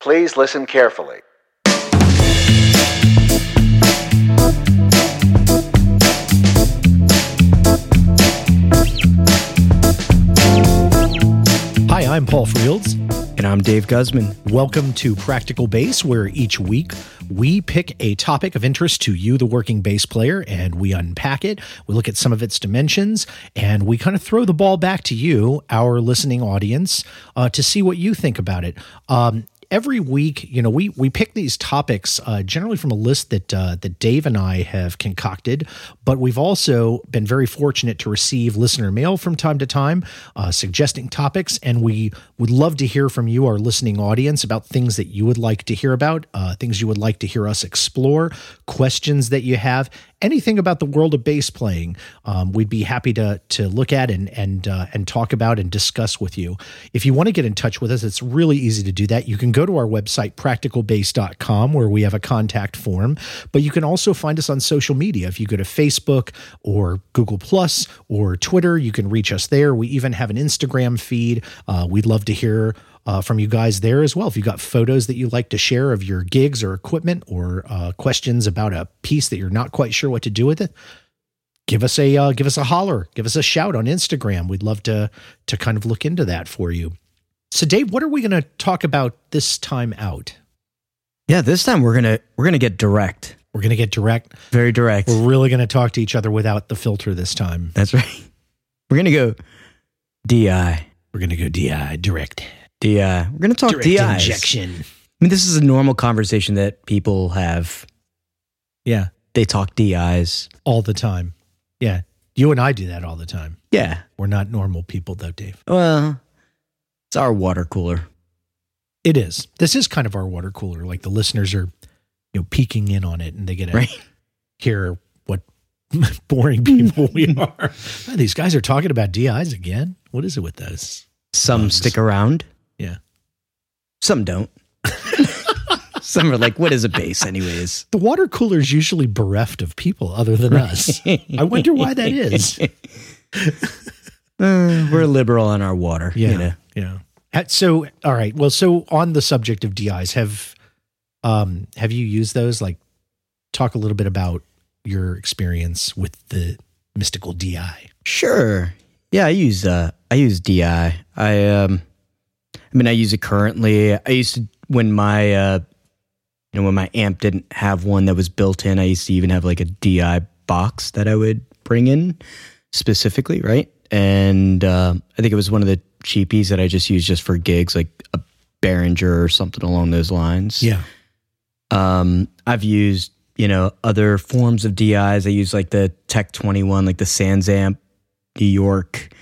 Please listen carefully. Hi, I'm Paul Fields. And I'm Dave Guzman. Welcome to Practical Bass, where each week we pick a topic of interest to you, the working bass player, and we unpack it. We look at some of its dimensions, and we kind of throw the ball back to you, our listening audience, uh, to see what you think about it. Um, every week, you know, we we pick these topics uh, generally from a list that uh, that Dave and I have concocted, but we've also been very fortunate to receive listener mail from time to time uh, suggesting topics, and we would love to hear from you, our listening audience, about things that you would like to hear about, uh, things you would like to hear us explore, questions that you have, anything about the world of bass playing, um, we'd be happy to to look at and and uh, and talk about and discuss with you. If you want to get in touch with us, it's really easy to do that. You can go to our website practicalbass.com where we have a contact form, but you can also find us on social media. If you go to Facebook or Google Plus or Twitter, you can reach us there. We even have an Instagram feed. Uh, we'd love to hear uh, from you guys there as well. If you've got photos that you like to share of your gigs or equipment or uh, questions about a piece that you're not quite sure what to do with it, give us a uh, give us a holler, give us a shout on Instagram. We'd love to to kind of look into that for you. So, Dave, what are we going to talk about this time out? Yeah, this time we're gonna we're gonna get direct. We're going to get direct. Very direct. We're really going to talk to each other without the filter this time. That's right. We're gonna go DI. We're going to go DI direct. DI. We're gonna talk Direct DIs. injection. I mean, this is a normal conversation that people have. Yeah, They talk DIs. all the time. Yeah, you and I do that all the time. Yeah. We're not normal people, though, Dave. Well, it's our water cooler. It is. This is kind of our water cooler. Like the listeners are, you know, peeking in on it, and they get to Right. hear what boring people we are. Oh, these guys are talking about DIs again. What is it with those? Some Bugs. stick around. Yeah. Some don't. Some are like, what is a base, anyways? The water cooler is usually bereft of people other than us. I wonder why that is. Uh, we're liberal on our water. Yeah. You know? Yeah. So, all right. Well, so on the subject of DIs, have um have you used those? Like, talk a little bit about your experience with the mystical DI. Sure. Yeah, I use uh I use DI. I um I mean I use it currently. I used to when my uh you know when my amp didn't have one that was built in, I used to even have like a DI box that I would bring in specifically, right? And uh, I think it was one of the cheapies that I just used just for gigs, like a Behringer or something along those lines. Yeah. Um, I've used, you know, other forms of DIs. I use like the Tech 21, like the Sansamp New York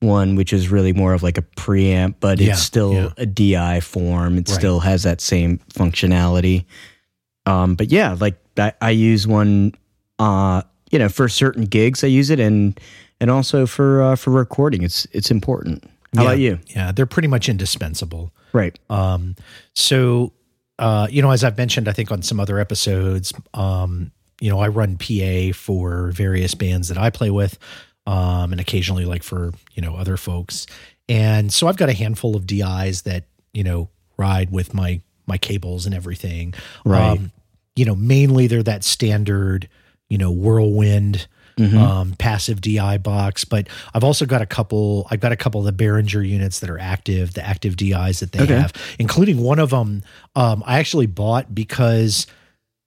one, which is really more of like a preamp, but Yeah, it's still yeah. a DI form. It Right. still has that same functionality. Um, but yeah, like I, I use one, uh, you know, for certain gigs I use it and, and also for, uh, for recording. It's, it's important. How Yeah. about you? Yeah. They're pretty much indispensable. Right. Um, so, uh, you know, as I've mentioned, I think on some other episodes, um, you know, I run PA for various bands that I play with, um, and occasionally like for, you know, other folks. And so I've got a handful of DIs that, you know, ride with my, my cables and everything. Right. Um, you know, mainly they're that standard, you know, whirlwind, Mhm. um, passive DI box, but I've also got a couple. I've got a couple of the Behringer units that are active, the active DIs that they Okay. have, including one of them. Um, I actually bought because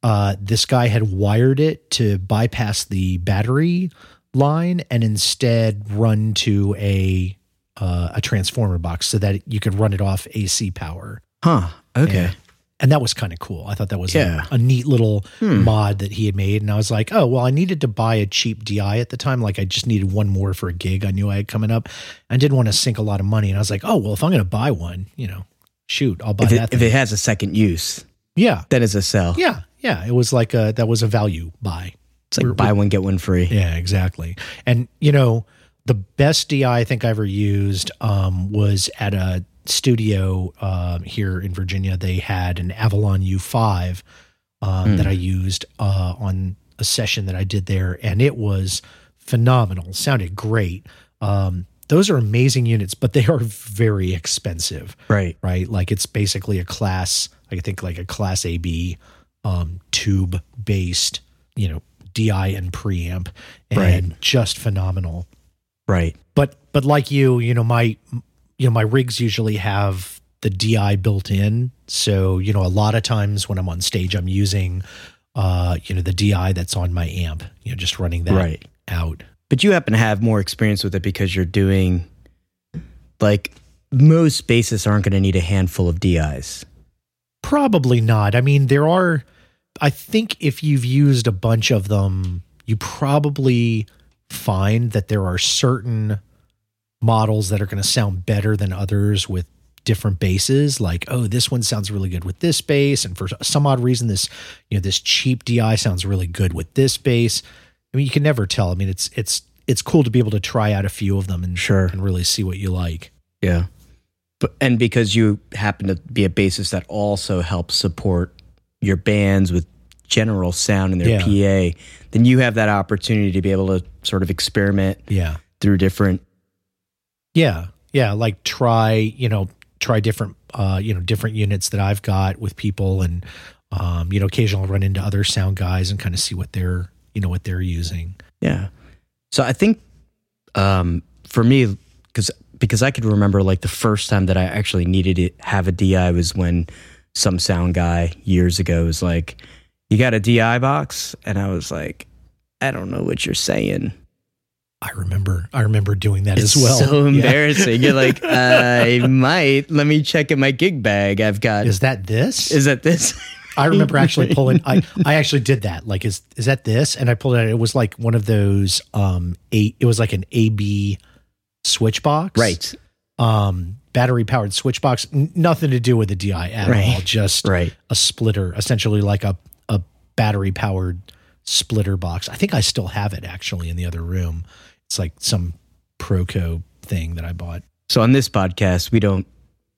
uh, this guy had wired it to bypass the battery line and instead run to a uh, a transformer box so that you could run it off AC power. huh. Okay. Yeah. And that was kind of cool. I thought that was a- Yeah. a, neat little Hmm. mod that he had made. And I was like, oh, well, I needed to buy a cheap DI at the time. Like, I just needed one more for a gig I knew I had coming up. I didn't want to sink a lot of money. And I was like, oh, well, if I'm going to buy one, you know, shoot, I'll buy If that. it, if it has a second use, yeah. then it's a sell. Yeah. Yeah. It was like a, that was a value buy. It's like We're- buy one, get one free. Yeah, exactly. And you know, the best DI I think I ever used um, was at a studio um, here in Virginia. They had an Avalon U5 um, Hmm. that I used uh, on a session that I did there, and it was phenomenal. Sounded great. Um, those are amazing units, but they are very expensive, Right. right? Like it's basically a class, I think like a class AB um, tube based, you know, DI and preamp, and Right. just phenomenal. Right. But but like you, you know, my you know my rigs usually have the DI built in, so you know a lot of times when I'm on stage, I'm using uh, you know the DI that's on my amp, you know, just running that Right. out. But you happen to have more experience with it because you're doing like most bassists aren't going to need a handful of DIs. Probably not. I mean, there are. I think if you've used a bunch of them, you probably find that there are certain models that are going to sound better than others with different bases Like, oh, this one sounds really good with this bass, and for some odd reason, this you know this cheap DI sounds really good with this bass. I mean, you can never tell. I mean, it's it's it's cool to be able to try out a few of them and Sure. and really see what you like. Yeah. But and because you happen to be a bassist that also helps support your bands with general sound in their PA, then you have that opportunity to be able to sort of experiment Yeah. through different Yeah. Yeah. Like try, you know, try different, uh, you know, different units that I've got with people and, um, you know, occasionally I'll run into other sound guys and kind of see what they're, you know, what they're using. Yeah. So I think um, for me, because because I could remember like the first time that I actually needed to have a DI was when some sound guy years ago was like, "You got a DI box?" And I was like, "I don't know what you're saying." I remember, I remember doing that It's as well. so Yeah. embarrassing. You're like, I might. Let me check in my gig bag. I've got. Is, that this? Is that this? I remember actually pulling. I I actually did that. Like, is is that this? And I pulled it. out. It was like one of those. Um, eight. It was like an AB switch box. right. Um, battery powered switch box. N- nothing to do with the DI at Right. all. Just Right. a splitter, essentially like a a battery powered splitter box. I think I still have it actually in the other room. It's like some Proco thing that I bought. So on this podcast, we don't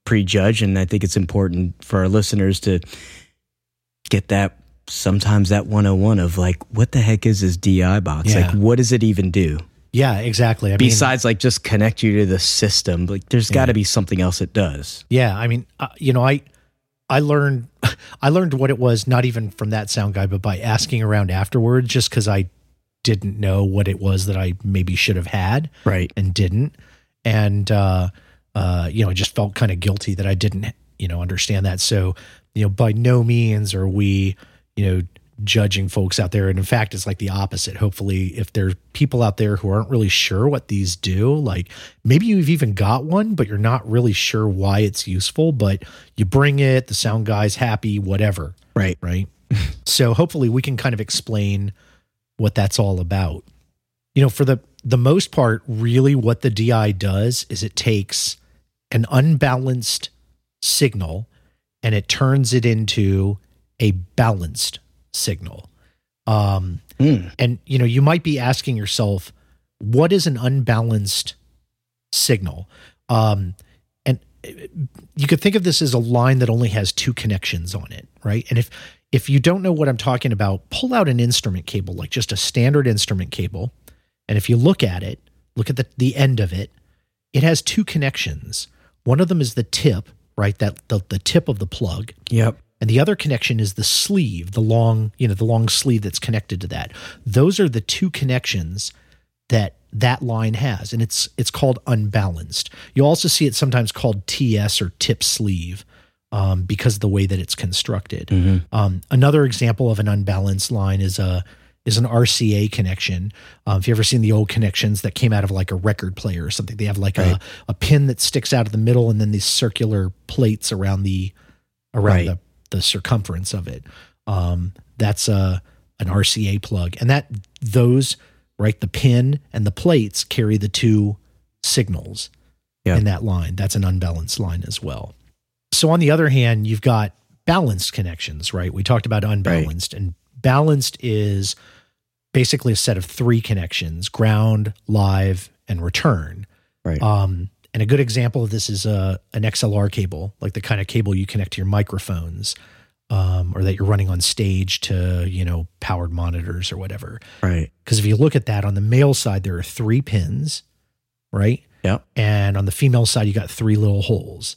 prejudge, and I think it's important for our listeners to get that sometimes that 101 of like, what the heck is this DI box? Yeah. Like, what does it even do? Yeah, exactly. I mean, Besides, like, just connect you to the system, like, there's got to Yeah. be something else it does. Yeah, I mean, uh, you know, I I learned I learned what it was not even from that sound guy, but by asking around afterwards, just because I didn't know what it was that I maybe should have had Right. and didn't, and uh, uh, you know, I just felt kind of guilty that I didn't, you know, understand that. So, you know, by no means are we, you know, judging folks out there. And in fact, it's like the opposite. Hopefully, if there's people out there who aren't really sure what these do, like maybe you've even got one, but you're not really sure why it's useful, but you bring it, the sound guy's happy, whatever, Right. right? so hopefully we can kind of explain what that's all about. You know, for the the most part, really what the DI does is it takes an unbalanced signal and it turns it into a balanced signal. Um, Mm. and you know, you might be asking yourself, what is an unbalanced signal? Um, and uh, you could think of this as a line that only has two connections on it, right? And if if you don't know what I'm talking about, pull out an instrument cable, like just a standard instrument cable, and if you look at it, look at the the end of it, it has two connections. One of them is the tip, right? That the, the tip of the plug, Yep. And the other connection is the sleeve, the long, you know, the long sleeve that's connected to that. Those are the two connections that that line has, and it's it's called unbalanced. You'll also see it sometimes called TS or tip sleeve um, because of the way that it's constructed. Um, another example of an unbalanced line is a is an RCA connection. Um, if you ever seen the old connections that came out of like a record player or something, they have like Right. a, a pin that sticks out of the middle, and then these circular plates around the around Right. the, the circumference of it. Um, that's a an RCA plug, and that those right the pin and the plates carry the two signals Yeah. in that line. That's an unbalanced line as well. So on the other hand, you've got balanced connections, right? We talked about unbalanced, and balanced is basically a set of three connections: ground, live, and return. Right. Um, and a good example of this is a an XLR cable, like the kind of cable you connect to your microphones, um, or that you're running on stage to you know powered monitors or whatever. Right. Because if you look at that on the male side, there are three pins, right? Yep. And on the female side, you got three little holes,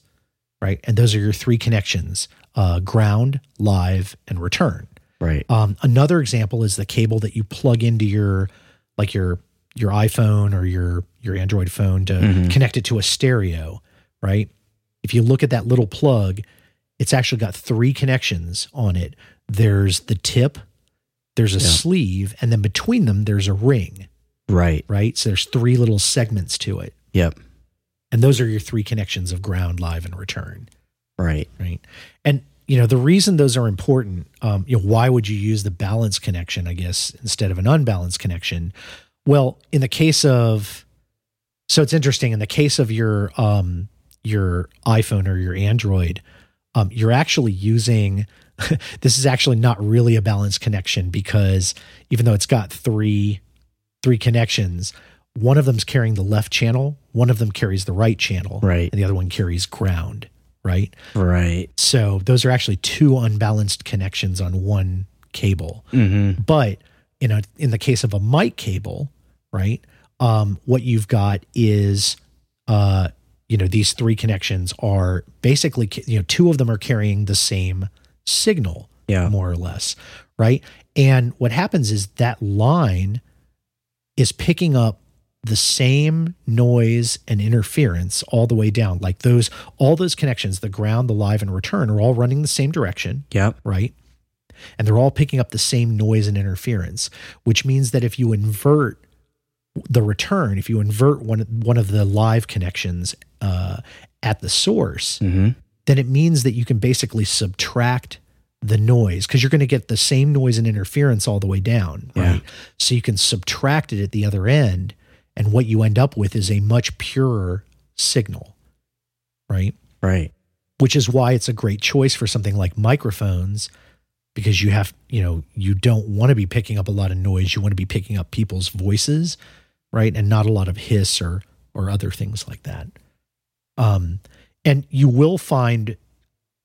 right? And those are your three connections uh, ground, live, and return. Right. Um, another example is the cable that you plug into your like your your iPhone or your your Android phone to Mhm. connect it to a stereo, right? If you look at that little plug, it's actually got three connections on it. There's the tip, there's a Yeah. sleeve, and then between them there's a ring, Right. right? So there's three little segments to it. Yep. And those are your three connections of ground, live, and return Right. right? And you know the reason those are important. Um, you know, why would you use the balanced connection? I guess instead of an unbalanced connection. Well, in the case of, so it's interesting. In the case of your um, your iPhone or your Android, um, you're actually using. this is actually not really a balanced connection because even though it's got three three connections, one of them's carrying the left channel, one of them carries the right channel, Right. and the other one carries ground, right? Right. So those are actually two unbalanced connections on one cable. Mm-hmm. But in a in the case of a mic cable, right? Um, what you've got is uh, you know, these three connections are basically, you know, two of them are carrying the same signal, Yeah. more or less, right? And what happens is that line is picking up the same noise and interference all the way down. Like those, all those connections, the ground, the live, and return, are all running the same direction, Yeah. right? And they're all picking up the same noise and interference, which means that if you invert the return, if you invert one one of the live connections uh, at the source, Mm-hmm. then it means that you can basically subtract the noise because you're going to get the same noise and interference all the way down, Yeah. right? So you can subtract it at the other end, and what you end up with is a much purer signal, right? Right. Which is why it's a great choice for something like microphones because you have, you know, you don't want to be picking up a lot of noise. You want to be picking up people's voices, right? And not a lot of hiss or or other things like that. Um, and you will find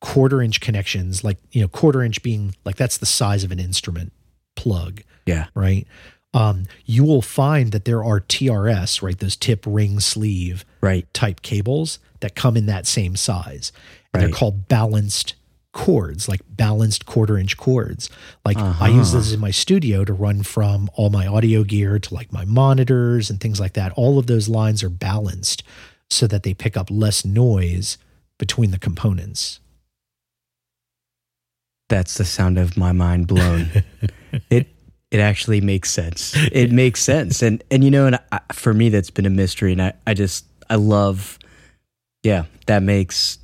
quarter inch connections, like you know, quarter inch being like that's the size of an instrument plug, Yeah. right? Um, you will find that there are TRS, right? Those tip ring sleeve Right. type cables that come in that same size. And they're called balanced cords, like balanced quarter inch cords. Like I use Uh-huh. this in my studio to run from all my audio gear to like my monitors and things like that. All of those lines are balanced so that they pick up less noise between the components. That's the sound of my mind blown. it it actually makes sense. It makes sense, and and you know, and I, for me, that's been a mystery, and I I just I love, yeah, that makes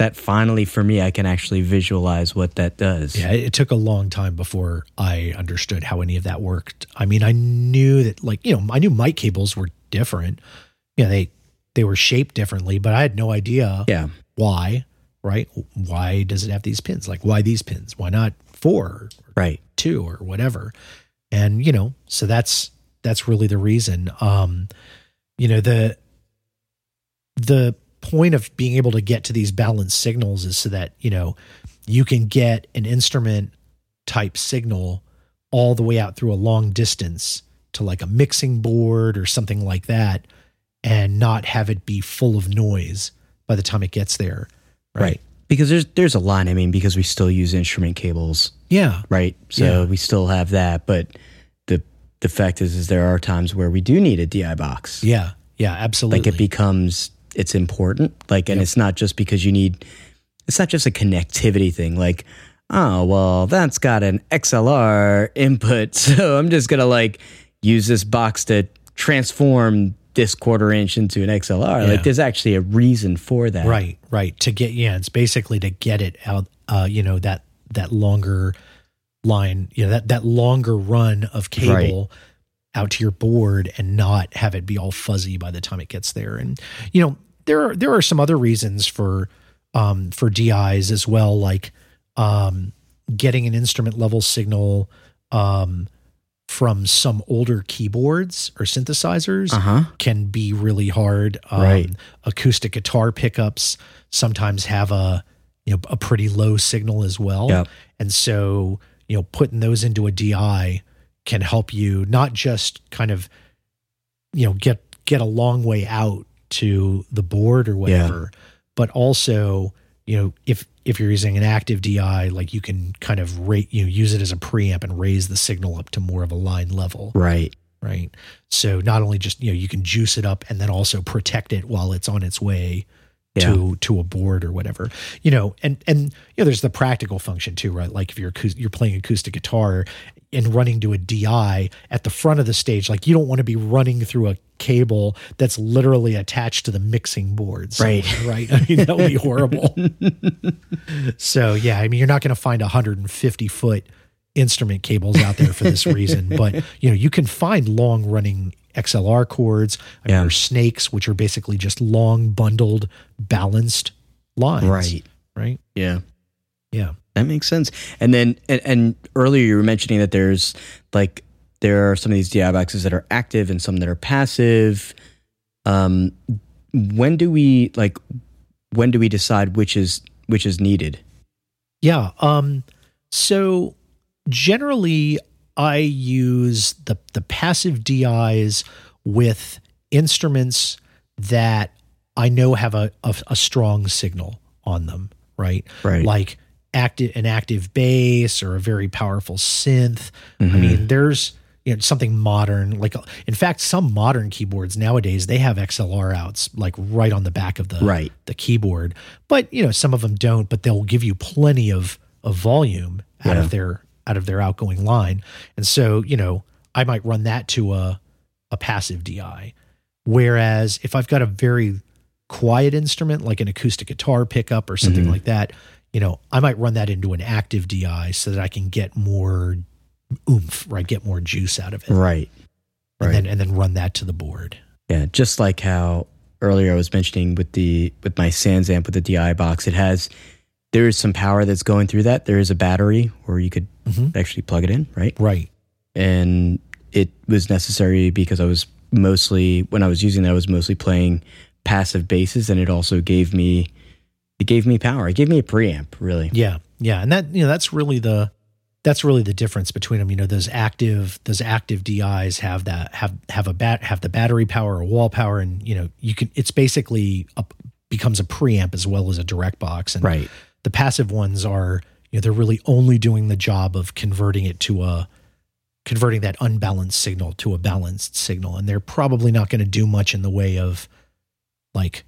that finally for me, I can actually visualize what that does. Yeah, it, took a long time before I understood how any of that worked. I mean, I knew that like, you know, I knew mic cables were different. Yeah, they they were shaped differently, but I had no idea yeah, why, right? Why does it have these pins? Like why these pins? Why not four or right, two or whatever? And you know, so that's that's really the reason. Um, you know, the the point of being able to get to these balanced signals is so that, you know, you can get an instrument type signal all the way out through a long distance to like a mixing board or something like that and not have it be full of noise by the time it gets there. right. Because there's there's a line. I mean, because we still use instrument cables, Yeah. right? So Yeah. we still have that, but the the fact is, is there are times where we do need a DI box. Yeah. Yeah. Absolutely. like it becomes it's important like and Yep. it's not just because you need it's not just a connectivity thing like oh well that's got an xlr input so i'm just gonna like use this box to transform this quarter inch into an xlr Yeah. like there's actually a reason for that Right, right. To get yeah, it's basically to get it out uh, you know, that that longer line, you know, that that longer run of cable out to your board and not have it be all fuzzy by the time it gets there. And you know, there are there are some other reasons for um for DIs as well, like um getting an instrument level signal um from some older keyboards or synthesizers uh-huh can be really hard. Um, Right. Acoustic guitar pickups sometimes have a you know a pretty low signal as well, Yep. and so you know putting those into a DI can help you not just kind of you know get get a long way out to the board or whatever. But also, you know, if if you're using an active DI, like you can kind of rate, you know, use it as a preamp and raise the signal up to more of a line level, Right. right? So not only just you know you can juice it up and then also protect it while it's on its way to to a board or whatever, you know. And and you know, there's the practical function too, right? Like if you're you're playing acoustic guitar and running to a DI at the front of the stage, like you don't want to be running through a cable that's literally attached to the mixing boards, Right. Right. I mean that would be horrible. so yeah, I mean you're not going to find 150 foot instrument cables out there for this reason, but you know you can find long running XLR cords. I Yeah. snakes, which are basically just long bundled balanced lines. Right. Right. Yeah. Yeah. That makes sense. And then, and, and earlier you were mentioning that there's like there are some of these DI boxes that are active and some that are passive. Um, when do we like? When do we decide which is which is needed? Yeah. Um, so generally I use the the passive DIs with instruments that I know have a, a, a strong signal on them, right? Right. Like active an active bass or a very powerful synth. I Mhm. mean, there's you know something modern. Like in fact, some modern keyboards nowadays they have XLR outs like right on the back of the Right. the keyboard. But you know, some of them don't, but they'll give you plenty of of volume out Yeah. of their out of their outgoing line. And so, you know, I might run that to a a passive DI. Whereas if I've got a very quiet instrument like an acoustic guitar pickup or something Mhm. like that, you know, I might run that into an active DI so that I can get more oomph, right? Get more juice out of it. Right. And Right. then and then run that to the board. Yeah, just like how earlier I was mentioning with the with my SansAmp with the DI box, it has there is some power that's going through that. There is a battery where you could Mhm. actually plug it in, right? Right. And it was necessary because I was mostly when I was using that I was mostly playing passive basses and it also gave me it gave me power. It gave me a preamp, really. Yeah, yeah, and that you know that's really the that's really the difference between them. You know, those active those active DIs have that have have a bat have the battery power or wall power, and you know you can it's basically a, becomes a preamp as well as a direct box. And Right. The passive ones are you know they're really only doing the job of converting it to a converting that unbalanced signal to a balanced signal, and they're probably not going to do much in the way of like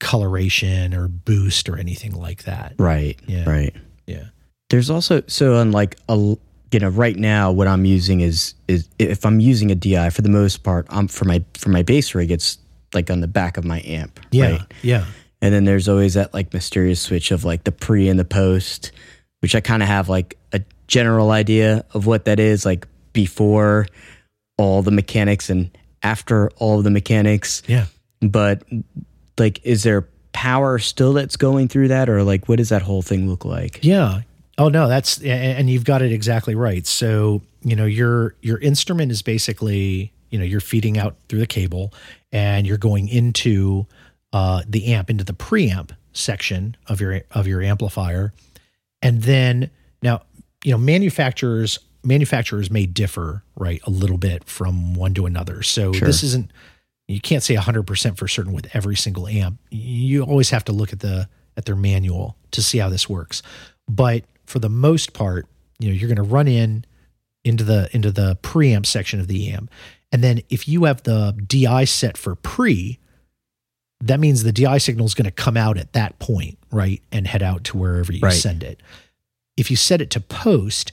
coloration or boost or anything like that. Right. Yeah. Right. Yeah. There's also so unlike a you know right now what I'm using is is if I'm using a DI for the most part I'm for my for my bass rig it's like on the back of my amp Yeah, right yeah, and then there's always that like mysterious switch of like the pre and the post which I kind of have like a general idea of what that is like before all the mechanics and after all of the mechanics yeah. but like is there power still that's going through that or like what does that whole thing look like Yeah. Oh no, that's and you've got it exactly right. So, you know, your your instrument is basically, you know, you're feeding out through the cable and you're going into uh the amp into the preamp section of your of your amplifier. And then now, you know, manufacturers manufacturers may differ, right, a little bit from one to another. So Sure. this isn't you can't say 100% for certain with every single amp. You always have to look at the at their manual to see how this works. But for the most part, you know, you're going to run in into the into the preamp section of the amp. And then if you have the DI set for pre, that means the DI signal is going to come out at that point, right? And head out to wherever you Right. send it. If you set it to post,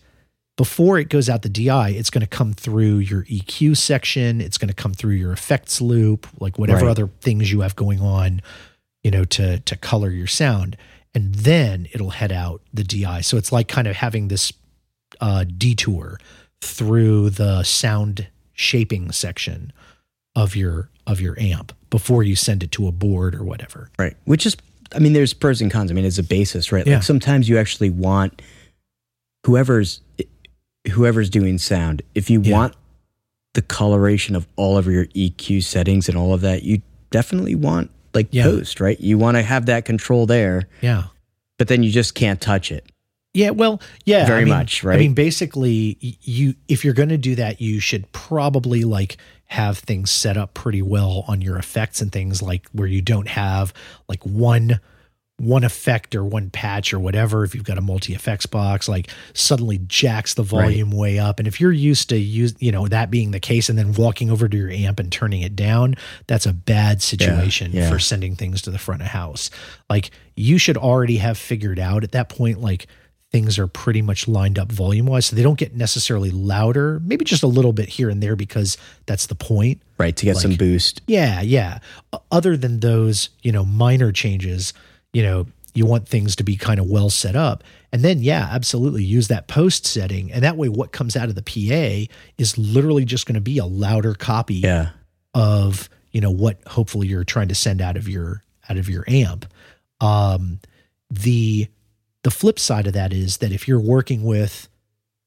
before it goes out the DI, it's going to come through your EQ section. It's going to come through your effects loop, like whatever Right. other things you have going on, you know, to to color your sound, and then it'll head out the DI. So it's like kind of having this uh, detour through the sound shaping section of your of your amp before you send it to a board or whatever. Right. Which is, I mean, there's pros and cons. I mean, as a basis, right? Yeah. Like sometimes you actually want whoever's whoever's doing sound. If you Yeah. want the coloration of all of your EQ settings and all of that, you definitely want like Yeah. post, right? You want to have that control there, Yeah. but then you just can't touch it. Yeah, well, yeah, Very I mean- much, right? I mean, basically, you if you're going to do that, you should probably like have things set up pretty well on your effects and things like where you don't have like one one effect or one patch or whatever if you've got a multi effects box like suddenly jacks the volume way up and if you're used to use you know that being the case and then walking over to your amp and turning it down that's a bad situation yeah. for sending things to the front of house like you should already have figured out at that point like things are pretty much lined up volume wise so they don't get necessarily louder maybe just a little bit here and there because that's the point Right. To get some boost. yeah, yeah. Other than those, you know, minor changes, you know, you want things to be kind of well set up. And then, yeah, absolutely use that post setting. And that way, what comes out of the PA is literally just going to be a louder copy Yeah. of, you know, what hopefully you're trying to send out of your out of your amp. Um, the the flip side of that is that if you're working with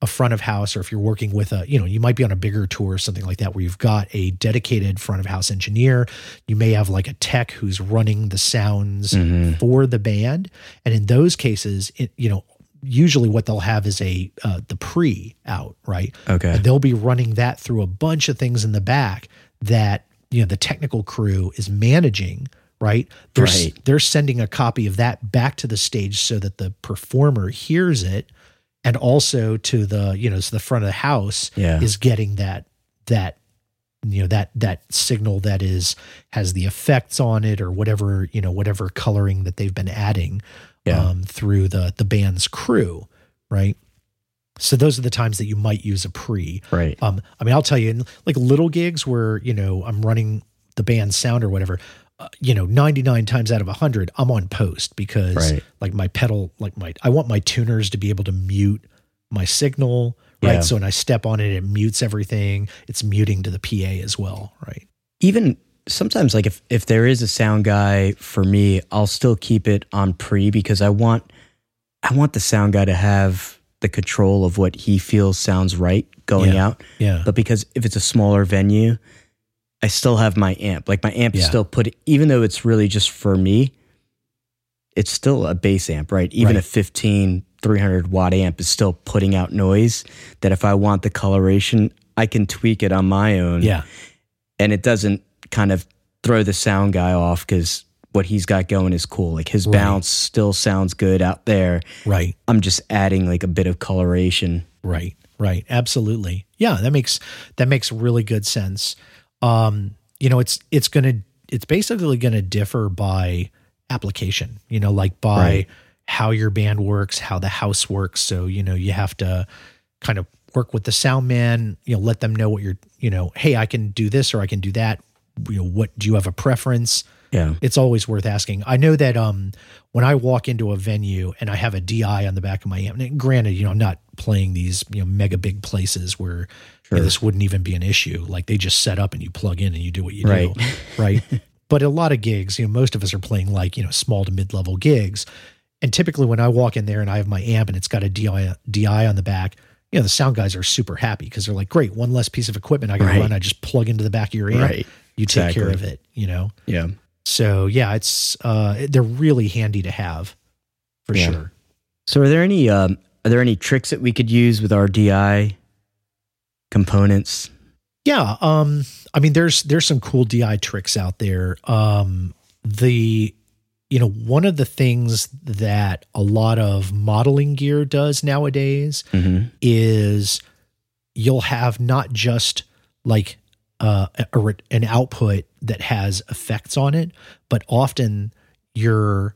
a front of house or if you're working with a you know you might be on a bigger tour or something like that where you've got a dedicated front of house engineer you may have like a tech who's running the sounds Mhm. for the band and in those cases it, you know usually what they'll have is a uh, the pre out right Okay. and they'll be running that through a bunch of things in the back that you know the technical crew is managing right they're Right. they're sending a copy of that back to the stage so that the performer hears it and also to the you know so the front of the house Yeah. is getting that that you know that that signal that is has the effects on it or whatever you know whatever coloring that they've been adding Yeah. um, through the the band's crew right so those are the times that you might use a pre Right. um, I mean, I'll tell you, in like little gigs where you know I'm running the band's sound or whatever, uh, you know, 99 times out of 100, I'm on post because Right. like my pedal, like my, I want my tuners to be able to mute my signal, right? Yeah. So when I step on it, it mutes everything. It's muting to the PA as well, right? even sometimes like if if there is a sound guy for me i'll still keep it on pre because i want i want the sound guy to have the control of what he feels sounds right going Yeah. out Yeah. but because if it's a smaller venue i still have my amp like my amp is Yeah. still put even though it's really just for me it's still a bass amp right even Right. a 15 300 watt amp is still putting out noise that if i want the coloration i can tweak it on my own yeah. and it doesn't kind of throw the sound guy off because what he's got going is cool. Like his Right. bounce still sounds good out there. Right. I'm just adding like a bit of coloration. Right. Right. Absolutely. Yeah, that makes that makes really good sense. Um, you know, it's it's going to it's basically going to differ by application, you know, like by Right. how your band works, how the house works. So, you know, you have to kind of work with the sound man, you know, let them know what you're, you know, hey, I can do this or I can do that. You know, what do you have a preference? Yeah. it's always worth asking. I know that um, when I walk into a venue and I have a DI on the back of my amp, and granted, you know, I'm not playing these you know mega big places where you know, this wouldn't even be an issue. Like they just set up and you plug in and you do what you Right. do, right? but a lot of gigs, you know, most of us are playing like you know small to mid level gigs, and typically when I walk in there and I have my amp and it's got a DI DI on the back. You know, the sound guys are super happy because they're like, great, one less piece of equipment I got to Right. run. I just plug into the back of your amp. Right. You take care of it, you know? Yeah. So yeah, it's uh, they're really handy to have for Yeah. sure. So are there any um, are there any tricks that we could use with our DI components? Yeah, um, I mean, there's there's some cool DI tricks out there. Um, the you know one of the things that a lot of modeling gear does nowadays Mm-hmm. is you'll have not just like uh, a, a an output that has effects on it, but often your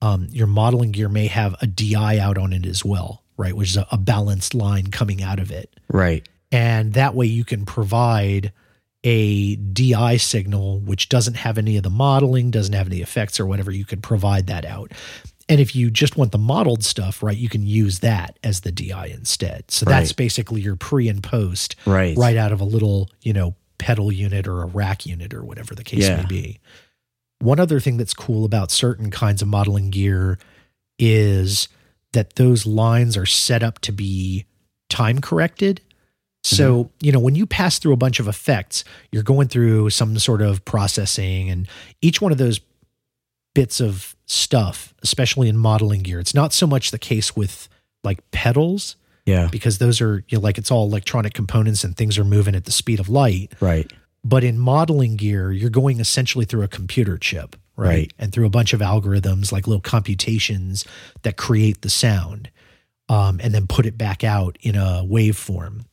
um, your modeling gear may have a DI out on it as well, right? Which is a, a balanced line coming out of it, Right. and that way you can provide a DI signal which doesn't have any of the modeling, doesn't have any effects or whatever. You can provide that out. And if you just want the modeled stuff, right, you can use that as the DI instead. So that's basically your pre and post Right. right out of a little, you know, pedal unit or a rack unit or whatever the case Yeah. may be. One other thing that's cool about certain kinds of modeling gear is that those lines are set up to be time corrected. So, mm-hmm. you know, when you pass through a bunch of effects, you're going through some sort of processing, and each one of those bits of stuff, especially in modeling gear, it's not so much the case with like pedals Yeah. because those are you know, like it's all electronic components and things are moving at the speed of light. Right. But in modeling gear, you're going essentially through a computer chip, right? Right. And through a bunch of algorithms, like little computations that create the sound um, and then put it back out in a waveform.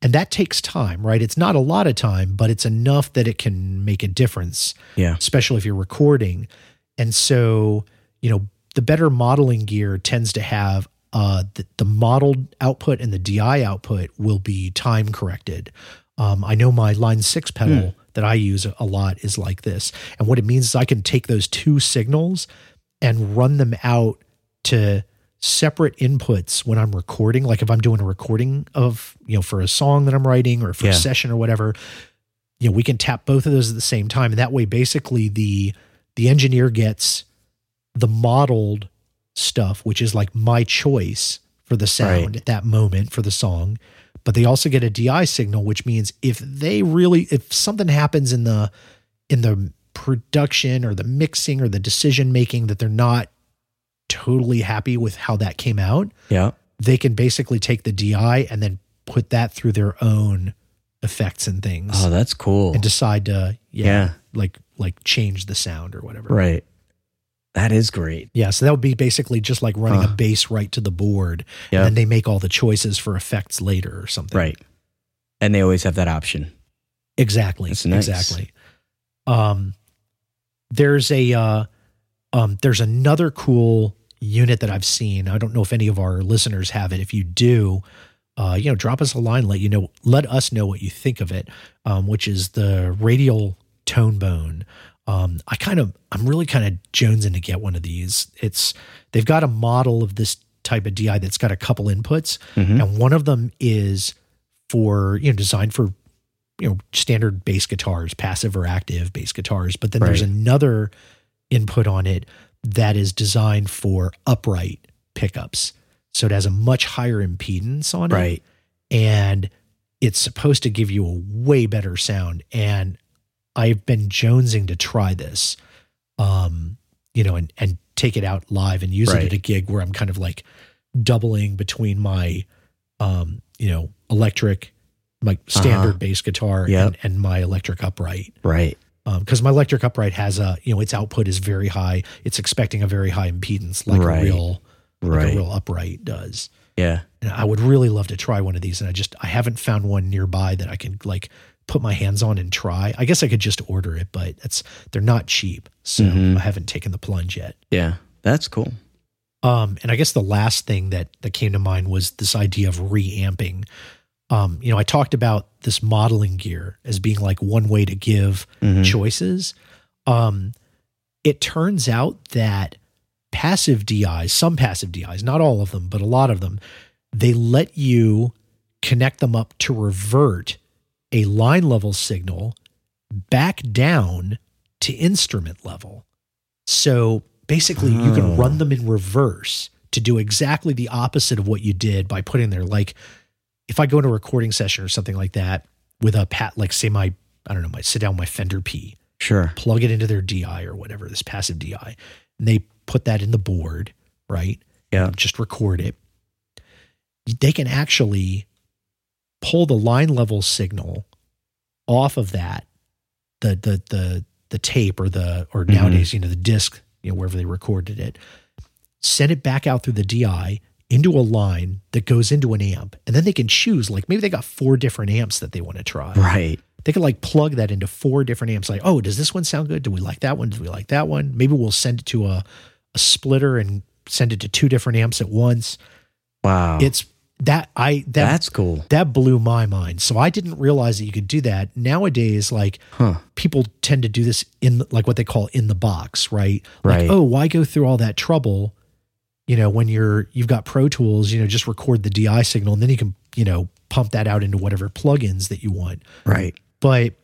And that takes time, right? It's not a lot of time, but it's enough that it can make a difference, Yeah. especially if you're recording. And so, you know, the better modeling gear tends to have uh, the, the modeled output and the DI output will be time corrected. Um, I know my Line 6 pedal that I use a lot is like this. And what it means is I can take those two signals and run them out to separate inputs when I'm recording. Like if I'm doing a recording of, you know, for a song that I'm writing or for a session or whatever, you know, we can tap both of those at the same time. And that way, basically the, the engineer gets the modeled stuff, which is like my choice for the sound Right. at that moment for the song. But they also get a DI signal, which means if they really, if something happens in the, in the production or the mixing or the decision making that they're not totally happy with how that came out, Yeah. they can basically take the DI and then put that through their own effects and things Oh, that's cool. and decide to, yeah, Yeah. like, like change the sound or whatever. Right. That is great. Yeah, so that would be basically just like running a bass right to the board, Yeah. and then they make all the choices for effects later or something. Right. And they always have that option. Exactly. That's nice. Exactly. Um, there's a uh, um, there's another cool unit that I've seen. I don't know if any of our listeners have it. If you do, uh, you know, drop us a line. Let you know. Let us know what you think of it. Um, which is the radial tone bone. Um, I kind of, I'm really kind of jonesing to get one of these. It's they've got a model of this type of DI that's got a couple inputs, Mhm. and one of them is for you know designed for you know standard bass guitars, passive or active bass guitars. But then there's another input on it that is designed for upright pickups. So it has a much higher impedance on it Right. and it's supposed to give you a way better sound and i've been jonesing to try this um you know and and take it out live and use it at a gig where i'm kind of like doubling between my um you know electric my standard Uh-huh. bass guitar Yep. and, and my electric upright Right. because my electric upright has a you know its output is very high it's expecting a very high impedance like Right. a real like a real upright does Yeah. and I would really love to try one of these. And I just I haven't found one nearby that I can like put my hands on and try. I guess I could just order it, but it's they're not cheap, so Mhm. I haven't taken the plunge yet. Yeah. That's cool. Um, and I guess the last thing that that came to mind was this idea of reamping. Um, you know, I talked about this modeling gear as being like one way to give Mhm. choices. Um, it turns out that passive DIs, some passive DIs, not all of them, but a lot of them, they let you connect them up to revert a line level signal back down to instrument level. So basically, you can Oh. run them in reverse to do exactly the opposite of what you did by putting there. Like, if I go into a recording session or something like that with a pat, like say my, I don't know, my sit down my Fender P, Sure. plug it into their DI or whatever, this passive DI, and they put that in the board, right? Yeah. Just record it. They can actually pull the line level signal off of that, the the the the tape or the or Mhm. nowadays, you know, the disc, you know, wherever they recorded it, send it back out through the DI into a line that goes into an amp. And then they can choose, like maybe they got four different amps that they want to try Right. they could like plug that into four different amps. Like, oh, does this one sound good? Do we like that one? Do we like that one? Maybe we'll send it to a, a splitter and send it to two different amps at once. Wow. It's that I that That's cool. that blew my mind. So I didn't realize that you could do that. Nowadays, like Huh. people tend to do this in like what they call in the box, right? Like, Right. oh, why go through all that trouble? You know, when you're you've got Pro Tools, you know, just record the DI signal and then you can, you know, pump that out into whatever plugins that you want. Right. But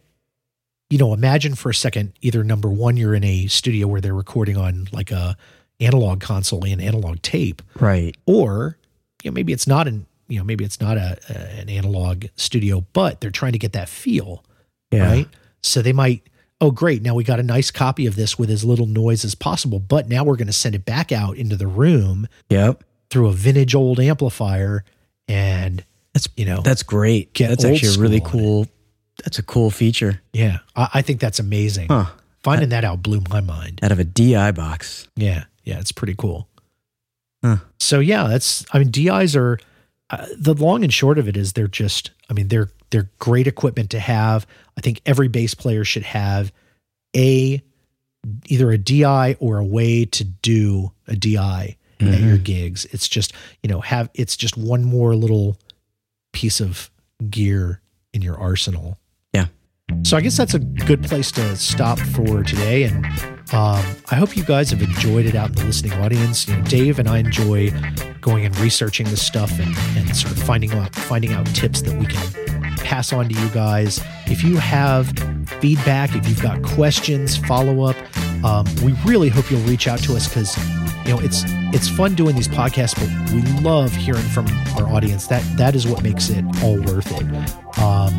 you know, imagine for a second, either number one, you're in a studio where they're recording on like a analog console and analog tape, Right. or you know, maybe it's not an you know, maybe it's not a, a an analog studio, but they're trying to get that feel, Yeah. right? So they might, oh great, now we got a nice copy of this with as little noise as possible, but now we're going to send it back out into the room Yep. through a vintage old amplifier and That's you know that's great. That's actually a really cool. That's a cool feature. yeah I, I think that's amazing Huh. finding that out blew my mind Out of a DI box. yeah yeah it's pretty cool Huh. so yeah that's i mean DIs are uh, the long and short of it is they're just i mean they're they're great equipment to have i think every bass player should have a either a di or a way to do a di at your gigs it's just you know have it's just one more little piece of gear in your arsenal Yeah. so i guess that's a good place to stop for today and um, i hope you guys have enjoyed it out in the listening audience. You know dave and i enjoy going and researching this stuff and, and sort of finding out finding out tips that we can pass on to you guys. If you have feedback if you've got questions follow up um, we really hope you'll reach out to us because you know it's it's fun doing these podcasts but we love hearing from our audience that that is what makes it all worth it um,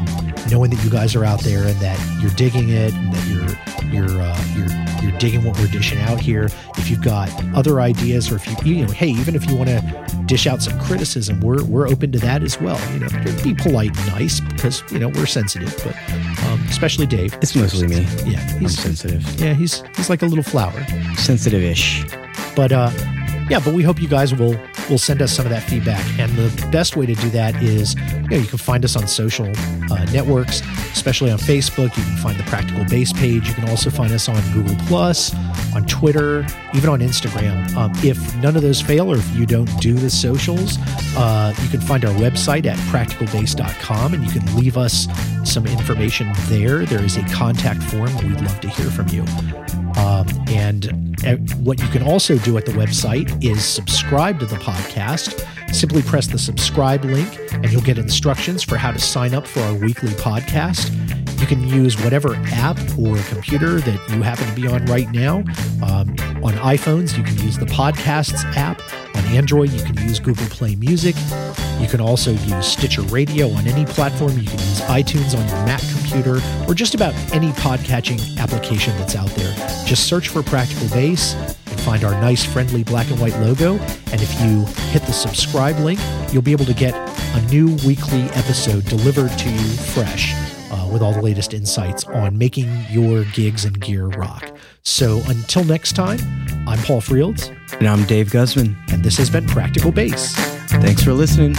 knowing that you guys are out there and that you're digging it and that you're you're uh, you're you're digging what we're dishing out here if you've got other ideas or if you you know hey even if you want to dish out some criticism we're we're open to that as well you know be polite and nice because you know we're sensitive but um, especially dave It's mostly me. yeah I'm he's sensitive. yeah he's he's like a little flower Sensitive-ish. But uh yeah but we hope you guys will will send us some of that feedback. And the best way to do that is you know you can find us on social uh, networks especially on facebook. You can find the practical bass page. You can also find us on google plus on twitter even on instagram. Um, if none of those fail or if you don't do the socials uh, you can find our website at practicalbass.com and you can leave us some information there. There is a contact form. That we'd love to hear from you um, and uh, what you can also do at the website is subscribe to the podcast. Simply press the subscribe link, and you'll get instructions for how to sign up for our weekly podcast. You can use whatever app or computer that you happen to be on right now. Um, on iPhones, you can use the Podcasts app. On Android, you can use Google Play Music. You can also use Stitcher Radio on any platform. You can use iTunes on your Mac computer or just about any podcatching application that's out there. Just search for Practical Bass and find our nice, friendly black and white logo. And if you hit the subscribe link, you'll be able to get a new weekly episode delivered to you fresh uh, with all the latest insights on making your gigs and gear rock. So until next time, I'm Paul Fields, And I'm Dave Guzman. and this has been Practical Bass. Thanks for listening.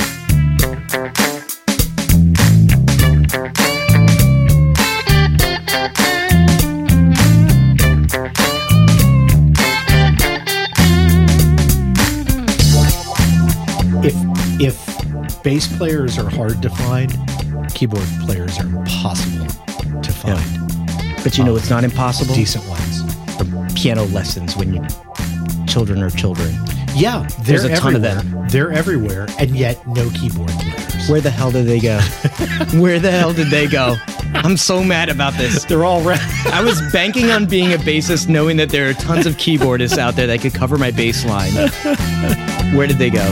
If if bass players are hard to find, keyboard players are impossible to find. But you know, um, it's not impossible. Decent ones. For piano lessons when you children are children. Yeah, There's a ton of everywhere. They're everywhere, and yet no keyboard players. Where the hell did they go? Where the hell did they go? I'm so mad about this. They're all ra- I was banking on being a bassist, knowing that there are tons of keyboardists out there that could cover my bass line. Where did they go?